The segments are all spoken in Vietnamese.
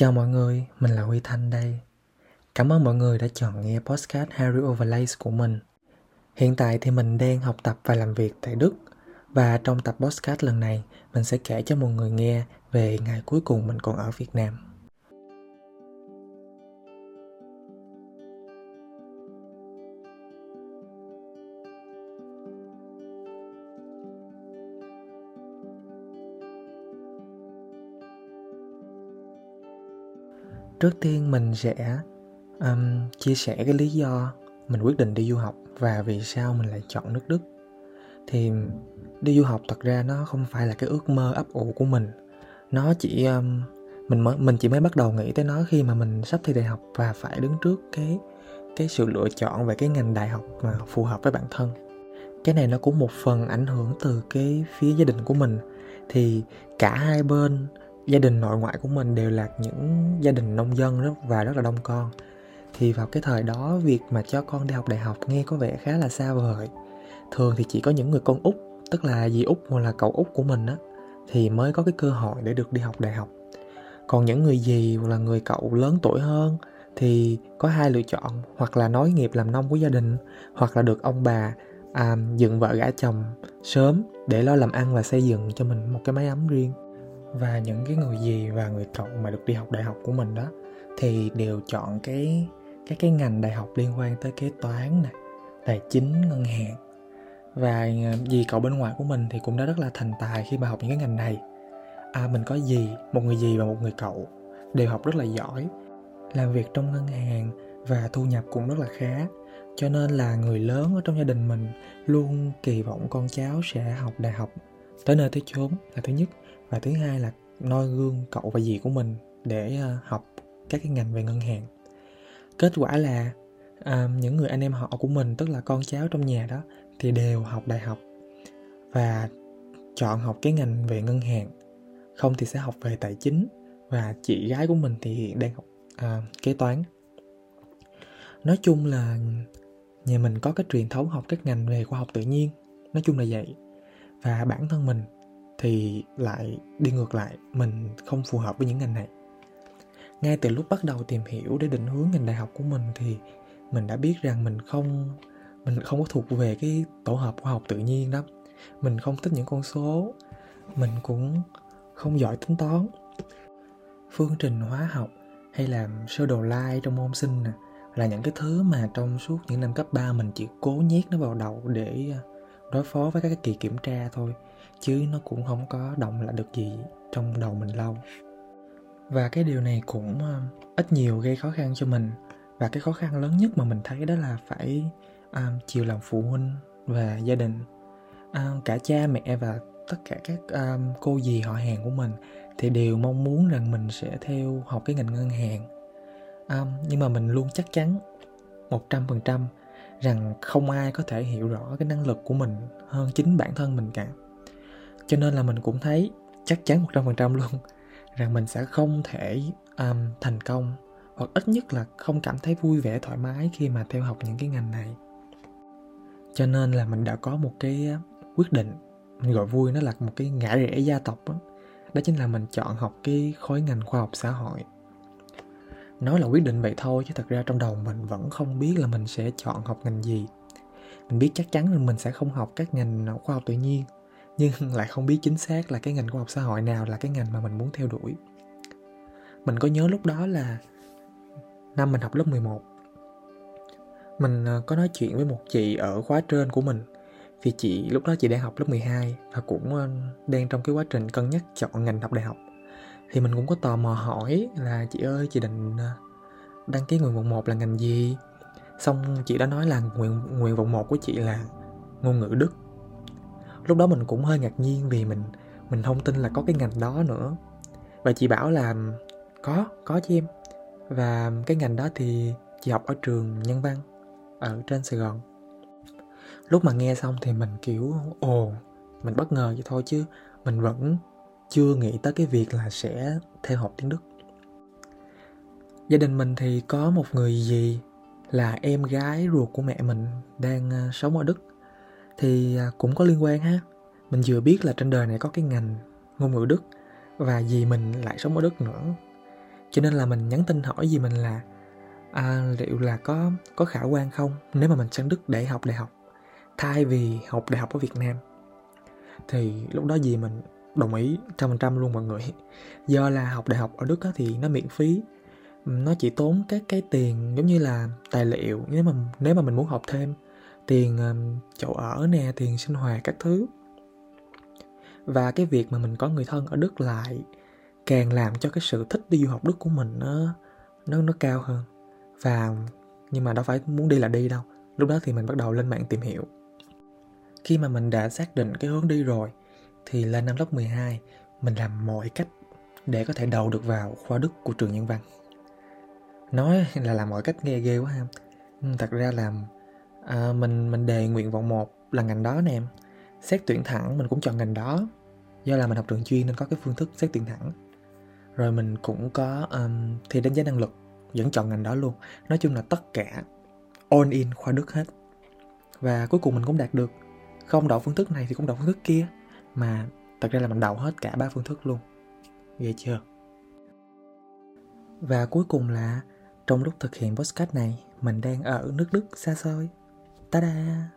Chào mọi người, mình là Huy Thanh đây. Cảm ơn mọi người đã chọn nghe podcast Harry Overlays của mình. Hiện tại thì mình đang học tập và làm việc tại Đức và trong tập podcast lần này mình sẽ kể cho mọi người nghe về ngày cuối cùng mình còn ở Việt Nam. Trước tiên mình sẽ um, chia sẻ cái lý do mình quyết định đi du học và vì sao mình lại chọn nước đức. Thì đi du học thật ra nó không phải là cái ước mơ ấp ủ của mình. Nó chỉ um, mình mới mình chỉ mới bắt đầu nghĩ tới nó khi mà mình sắp thi đại học và phải đứng trước cái cái sự lựa chọn về cái ngành đại học mà phù hợp với bản thân. Cái này nó cũng một phần ảnh hưởng từ cái phía gia đình của mình. Thì cả hai bên gia đình nội ngoại của mình đều là những gia đình nông dân rất và rất là đông con. Thì vào cái thời đó việc mà cho con đi học đại học nghe có vẻ khá là xa vời. Thường thì chỉ có những người con út tức là dì út hoặc là cậu út của mình á thì mới có cái cơ hội để được đi học đại học. Còn những người dì hoặc là người cậu lớn tuổi hơn thì có hai lựa chọn hoặc là nối nghiệp làm nông của gia đình hoặc là được ông bà à, dựng vợ gả chồng sớm để lo làm ăn và xây dựng cho mình một cái máy ấm riêng và những cái người gì và người cậu mà được đi học đại học của mình đó, thì đều chọn cái cái cái ngành đại học liên quan tới kế toán nè, tài chính, ngân hàng. Và ờ, dì cậu bên ngoài của mình thì cũng đã rất là thành tài khi mà học những cái ngành này. À mình có dì một người dì và một người cậu đều học rất là giỏi, làm việc trong ngân hàng và thu nhập cũng rất là khá. Cho nên là người lớn ở trong gia đình mình luôn kỳ vọng con cháu sẽ học đại học tới nơi tới chốn là thứ nhất và thứ hai là noi gương cậu và dì của mình để ờ, học các cái ngành về ngân hàng. Kết quả là à, những người anh em họ của mình tức là con cháu trong nhà đó thì đều học đại học và chọn học cái ngành về ngân hàng. Không thì sẽ học về tài chính và chị gái của mình thì hiện đang học à, kế toán. Nói chung là nhà mình có cái truyền thống học các ngành về khoa học tự nhiên nói chung là vậy. Và bản thân mình thì lại đi ngược lại, mình không phù hợp với những ngành này. Ngay từ lúc bắt đầu tìm hiểu để định hướng ngành đại học của mình thì mình đã biết rằng mình không mình không có thuộc về cái tổ hợp khoa học tự nhiên đó. Mình không thích những con số, mình cũng không giỏi tính toán. Phương trình hóa học hay làm sơ đồ lai trong môn sinh nè là những cái thứ mà trong suốt những năm cấp 3 mình chỉ cố nhét nó vào đầu để ờ, đối phó với các cái kỳ kiểm tra thôi chứ nó cũng không có động lại được gì trong đầu mình lâu. Và cái điều này cũng ờ, ít nhiều gây khó khăn cho mình. Và cái khó khăn lớn nhất mà mình thấy đó là phải um, chiều lòng phụ huynh và gia đình. Um, cả cha mẹ và tất cả các um, cô dì họ hàng của mình thì đều mong muốn rằng mình sẽ theo học cái ngành ngân hàng. Um, nhưng mà mình luôn chắc chắn một trăm phần trăm rằng không ai có thể hiểu rõ cái năng lực của mình hơn chính bản thân mình cả cho nên là mình cũng thấy chắc chắn 100% luôn rằng mình sẽ không thể um, thành công hoặc ít nhất là không cảm thấy vui vẻ thoải mái khi mà theo học những cái ngành này. Cho nên là mình đã có một cái quyết định mình gọi vui nó là một cái ngã rẽ gia tộc đó. đó chính là mình chọn học cái khối ngành khoa học xã hội. Nói là quyết định vậy thôi chứ thật ra trong đầu mình vẫn không biết là mình sẽ chọn học ngành gì. Mình biết chắc chắn là mình sẽ không học các ngành khoa học tự nhiên nhưng lại không biết chính xác là cái ngành khoa học xã hội nào là cái ngành mà mình muốn theo đuổi. Mình có nhớ lúc đó là năm mình học lớp 11 mình ờ, có nói chuyện với một chị ở khóa trên của mình. Vì chị, lúc đó chị đang học lớp 12 và cũng ờ, đang trong cái quá trình cân nhắc chọn ngành học đại học. Thì mình cũng có tò mò hỏi là, chị ơi, chị định ờ, đăng ký nguyện vọng 1 là ngành gì? Xong chị đã nói là nguyện nguyện vọng 1 của chị là ngôn ngữ Đức lúc đó mình cũng hơi ngạc nhiên vì mình mình không tin là có cái ngành đó nữa. Và chị bảo là, có có chứ em. Và cái ngành đó thì chị học ở trường nhân văn, ở trên sài gòn. Lúc mà nghe xong thì mình kiểu, ồ, mình bất ngờ vậy thôi chứ mình vẫn chưa nghĩ tới cái việc là sẽ theo học tiếng đức. Gia đình mình thì có một người gì là em gái ruột của mẹ mình đang ờ, sống ở đức thì à, cũng có liên quan ha. Mình vừa biết là trên đời này có cái ngành ngôn ngữ đức và vì mình lại sống ở đức nữa. Cho nên là mình nhắn tin hỏi gì mình là à, liệu là có có khả quan không nếu mà mình sang Đức để học đại học thay vì học đại học ở Việt Nam. Thì lúc đó gì mình đồng ý trăm phần trăm luôn mọi người. Do là học đại học ở Đức thì nó miễn phí nó chỉ tốn các cái tiền giống như là tài liệu nếu mà nếu mà mình muốn học thêm tiền ờ, chỗ ở nè, tiền sinh hoạt các thứ. Và cái việc mà mình có người thân ở Đức lại càng làm cho cái sự thích đi du học Đức của mình nó nó nó cao hơn. Và, nhưng mà đâu phải muốn đi là đi đâu. Lúc đó thì mình bắt đầu lên mạng tìm hiểu. Khi mà mình đã xác định cái hướng đi rồi, thì lên năm lớp 12 mình làm mọi cách để có thể đầu được vào khoa Đức của trường nhân văn. Nói là làm mọi cách nghe ghê quá ha. Thật ra là à, mình mình đề nguyện vọng một là ngành đó nè em. Xét tuyển thẳng mình cũng chọn ngành đó. Do là mình học trường chuyên nên có cái phương thức xét tuyển thẳng. Rồi mình cũng có um, thi đánh giá năng lực vẫn chọn ngành đó luôn. Nói chung là tất cả all in khoa đức hết. Và cuối cùng mình cũng đạt được. Không đậu phương thức này thì cũng đậu phương thức kia. Mà thật ra là mình đậu hết cả ba phương thức luôn. Ghê chưa? Và cuối cùng là trong lúc thực hiện podcast này mình đang ở nước đức xa xôi ta-da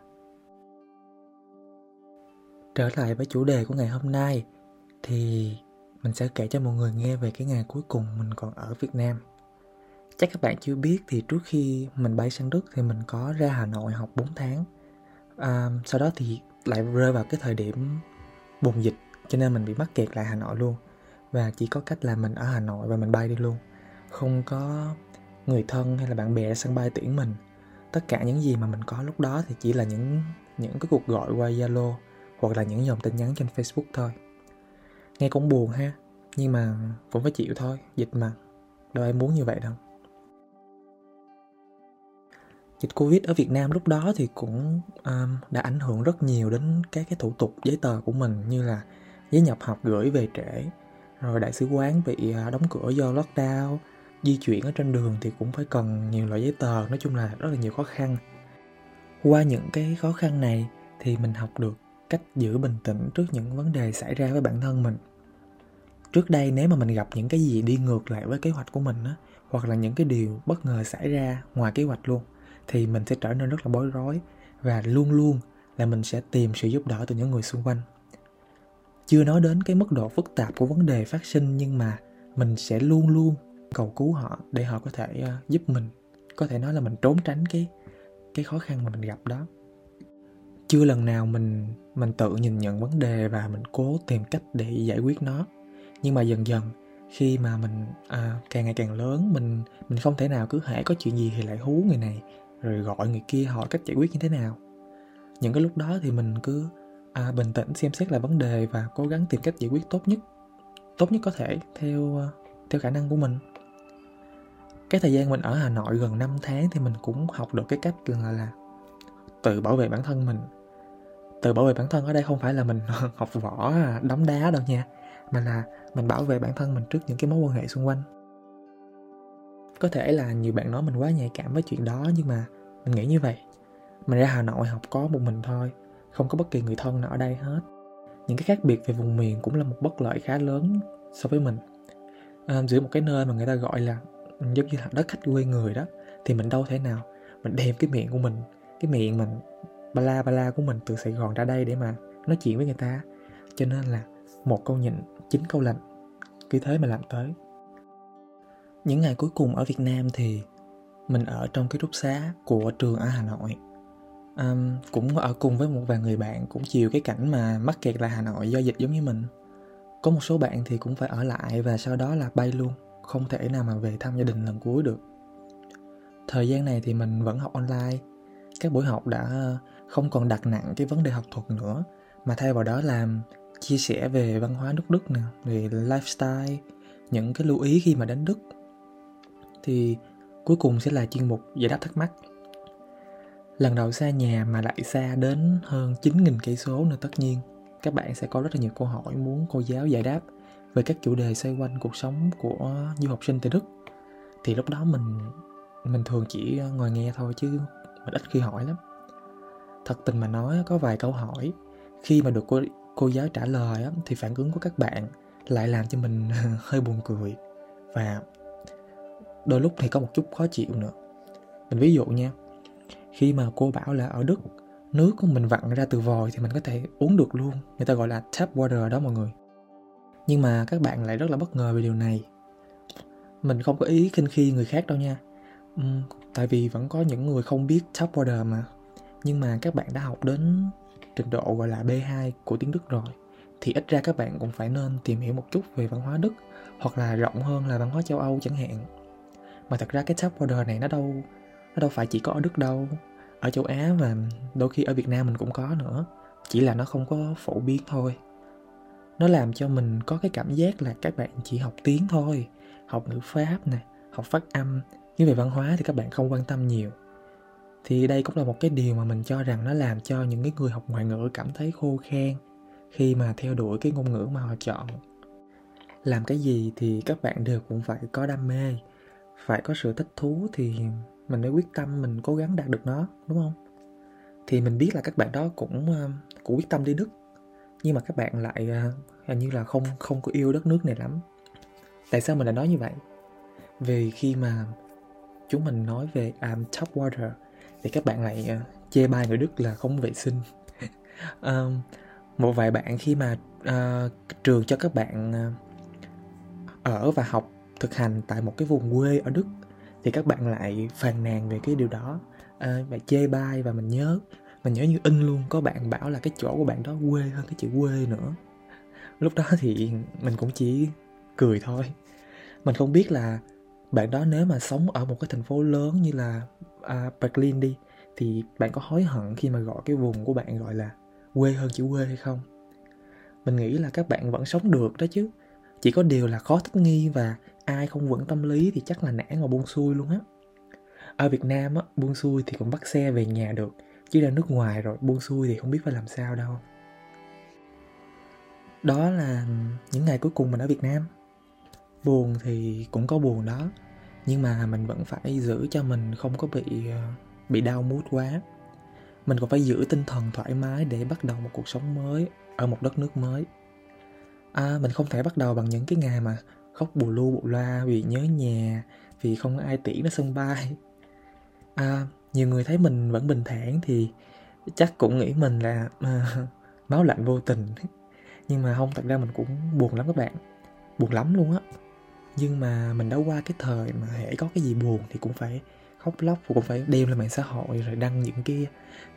trở lại với chủ đề của ngày hôm nay thì mình sẽ kể cho mọi người nghe về cái ngày cuối cùng mình còn ở Việt Nam. Chắc các bạn chưa biết thì trước khi mình bay sang Đức thì mình có ra Hà Nội học 4 tháng. À, sau đó thì lại rơi vào cái thời điểm bùng dịch cho nên mình bị mắc kẹt lại Hà Nội luôn. Và chỉ có cách là mình ở Hà Nội và mình bay đi luôn. Không có người thân hay là bạn bè sân bay tiễn mình. Tất cả những gì mà mình có lúc đó thì chỉ là những những cái cuộc gọi qua Zalo hoặc là những dòng tin nhắn trên Facebook thôi. Nghe cũng buồn ha nhưng mà cũng phải chịu thôi dịch mà. Đâu ai muốn như vậy đâu. Dịch covid ở việt nam lúc đó thì cũng um, đã ảnh hưởng rất nhiều đến các cái thủ tục giấy tờ của mình như là giấy nhập học gửi về trễ rồi đại sứ quán bị à, đóng cửa do lockdown di chuyển ở trên đường thì cũng phải cần nhiều loại giấy tờ. Nói chung là rất là nhiều khó khăn. Qua những cái khó khăn này thì mình học được cách giữ bình tĩnh trước những vấn đề xảy ra với bản thân mình. Trước đây nếu mà mình gặp những cái gì đi ngược lại với kế hoạch của mình á, hoặc là những cái điều bất ngờ xảy ra ngoài kế hoạch luôn, thì mình sẽ trở nên rất là bối rối và luôn luôn là mình sẽ tìm sự giúp đỡ từ những người xung quanh. Chưa nói đến cái mức độ phức tạp của vấn đề phát sinh nhưng mà mình sẽ luôn luôn cầu cứu họ để họ có thể uh, giúp mình có thể nói là mình trốn tránh cái cái khó khăn mà mình gặp đó. Chưa lần nào mình mình tự nhìn nhận vấn đề và mình cố tìm cách để giải quyết nó. Nhưng mà dần dần khi mà mình à, càng ngày càng lớn mình mình không thể nào cứ hễ có chuyện gì thì lại hú người này rồi gọi người kia hỏi cách giải quyết như thế nào. Những cái lúc đó thì mình cứ à, bình tĩnh xem xét lại vấn đề và cố gắng tìm cách giải quyết tốt nhất tốt nhất có thể theo theo khả năng của mình cái thời gian mình ở Hà Nội gần 5 tháng thì mình cũng học được cái cách là là tự bảo vệ bản thân mình. Tự bảo vệ bản thân ở đây không phải là mình học võ đấm đá đâu nha mà là mình bảo vệ bản thân mình trước những cái mối quan hệ xung quanh. Có thể là nhiều bạn nói mình quá nhạy cảm với chuyện đó nhưng mà mình nghĩ như vậy. Mình ra hà nội học có một mình thôi không có bất kỳ người thân nào ở đây hết. Những cái khác biệt về vùng miền cũng là một bất lợi khá lớn so với mình. À, giữa một cái nơi mà người ta gọi là giống như là đất khách quê người đó thì mình đâu thể nào mình đem cái miệng của mình cái miệng mình ba la ba la của mình từ sài gòn ra đây để mà nói chuyện với người ta. Cho nên là một câu nhịn chín câu lạnh cứ thế mà làm tới. Những ngày cuối cùng ở việt nam thì mình ở trong cái rút xá của trường ở hà nội. Um, cũng ở cùng với một vài người bạn cũng chịu cái cảnh mà mắc kẹt lại hà nội do dịch giống như mình. Có một số bạn thì cũng phải ở lại và sau đó là bay luôn không thể nào mà về thăm gia đình lần cuối được thời gian này thì mình vẫn học online các buổi học đã ờ, không còn đặt nặng cái vấn đề học thuật nữa mà thay vào đó làm chia sẻ về văn hóa nước Đức nè, về lifestyle, những cái lưu ý khi mà đến Đức. Thì cuối cùng sẽ là chuyên mục giải đáp thắc mắc. Lần đầu xa nhà mà lại xa đến hơn 9.000 cây số nên tất nhiên các bạn sẽ có rất là nhiều câu hỏi muốn cô giáo giải đáp về các chủ đề xoay quanh cuộc sống của du học sinh tại Đức. Thì lúc đó mình mình thường chỉ ờ, ngồi nghe thôi chứ mình ít khi hỏi lắm. Thật tình mà nói có vài câu hỏi. Khi mà được cô cô giáo trả lời á, thì phản ứng của các bạn lại làm cho mình hơi buồn cười. Và đôi lúc thì có một chút khó chịu nữa. Mình ví dụ nha khi mà cô bảo là ở đức nước của mình vặn ra từ vòi thì mình có thể uống được luôn. Người ta gọi là tap water đó mọi người nhưng mà các bạn lại rất là bất ngờ về điều này mình không có ý khinh khi người khác đâu nha uhm, tại vì vẫn có những người không biết top order mà nhưng mà các bạn đã học đến trình độ gọi là B2 của tiếng Đức rồi thì ít ra các bạn cũng phải nên tìm hiểu một chút về văn hóa Đức hoặc là rộng hơn là văn hóa châu Âu chẳng hạn. Mà thật ra cái top order này nó đâu nó đâu phải chỉ có ở Đức đâu, ở châu Á và đôi khi ở Việt Nam mình cũng có nữa, chỉ là nó không có phổ biến thôi. Nó làm cho mình có cái cảm giác là các bạn chỉ học tiếng thôi, học ngữ pháp nè, học phát âm, nhưng về văn hóa thì các bạn không quan tâm nhiều. Thì đây cũng là một cái điều mà mình cho rằng nó làm cho những cái người học ngoại ngữ cảm thấy khô khan khi mà theo đuổi cái ngôn ngữ mà họ chọn. Làm cái gì thì các bạn đều cũng phải có đam mê phải có sự thích thú thì mình mới quyết tâm mình cố gắng đạt được nó đúng không? Thì mình biết là các bạn đó cũng cũng quyết tâm đi đức nhưng mà các bạn lại à, hình như là không không có yêu đất nước này lắm. Tại sao mình lại nói như vậy? Vì khi mà chúng mình nói về um, top water thì các bạn lại uh, chê bai người Đức là không vệ sinh. Um, một vài bạn khi mà uh, trường cho các bạn uh, ở và học thực hành tại một cái vùng quê ở Đức thì các bạn lại phàn nàn về cái điều đó. Ờ, uh, và chê bai và mình nhớ mình nhớ như in luôn có bạn bảo là cái chỗ của bạn đó quê hơn cái chữ quê nữa. Lúc đó thì mình cũng chỉ cười thôi. Mình không biết là bạn đó nếu mà sống ở một cái thành phố lớn như là uh, Berlin đi thì bạn có hối hận khi mà gọi cái vùng của bạn gọi là quê hơn chữ quê hay không? Mình nghĩ là các bạn vẫn sống được đó chứ. Chỉ có điều là khó thích nghi và ai không vững tâm lý thì chắc là nản và buông xuôi luôn á. Ở Việt Nam á buông xuôi thì cũng bắt xe về nhà được chứ ra nước ngoài rồi buông xuôi thì không biết phải làm sao đâu. Đó là những ngày cuối cùng mình ở Việt Nam. Buồn thì cũng có buồn đó nhưng mà mình vẫn phải giữ cho mình không có bị ờ, bị đau mút quá. Mình còn phải giữ tinh thần thoải mái để bắt đầu một cuộc sống mới ở một đất nước mới. À, mình không thể bắt đầu bằng những cái ngày mà khóc bù lu bù loa vì nhớ nhà vì không có ai tiễn đến sân bay. À, nhiều người thấy mình vẫn bình thản thì chắc cũng nghĩ mình là ờ, máu lạnh vô tình. Nhưng mà không thật ra mình cũng buồn lắm các bạn. Buồn lắm luôn á. Nhưng mà mình đã qua cái thời mà hễ có cái gì buồn thì cũng phải khóc lóc cũng phải đem lên mạng xã hội rồi đăng những cái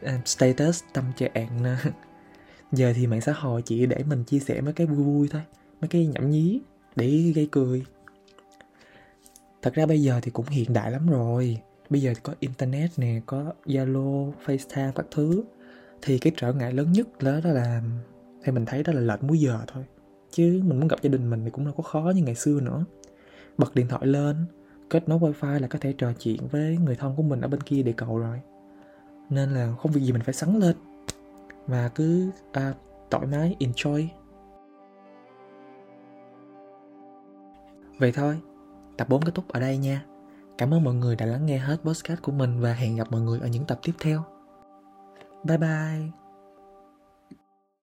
uh, status tâm trạng giờ thì mạng xã hội chỉ để mình chia sẻ mấy cái vui vui thôi mấy cái nhảm nhí để gây cười. Thật ra bây giờ thì cũng hiện đại lắm rồi bây giờ có internet nè có zalo facetime các thứ. Thì cái trở ngại lớn nhất đó, đó là thì mình thấy đó là lệch múi giờ thôi. Chứ mình muốn gặp gia đình mình thì cũng đâu có khó như ngày xưa nữa. Bật điện thoại lên kết nối wifi là có thể trò chuyện với người thân của mình ở bên kia địa cầu rồi. Nên là không việc gì mình phải sắn lên. Mà cứ à, thoải mái enjoy. Vậy thôi tập 4 kết thúc ở đây nha cảm ơn mọi người đã lắng nghe hết podcast của mình và hẹn gặp mọi người ở những tập tiếp theo. Bye bye.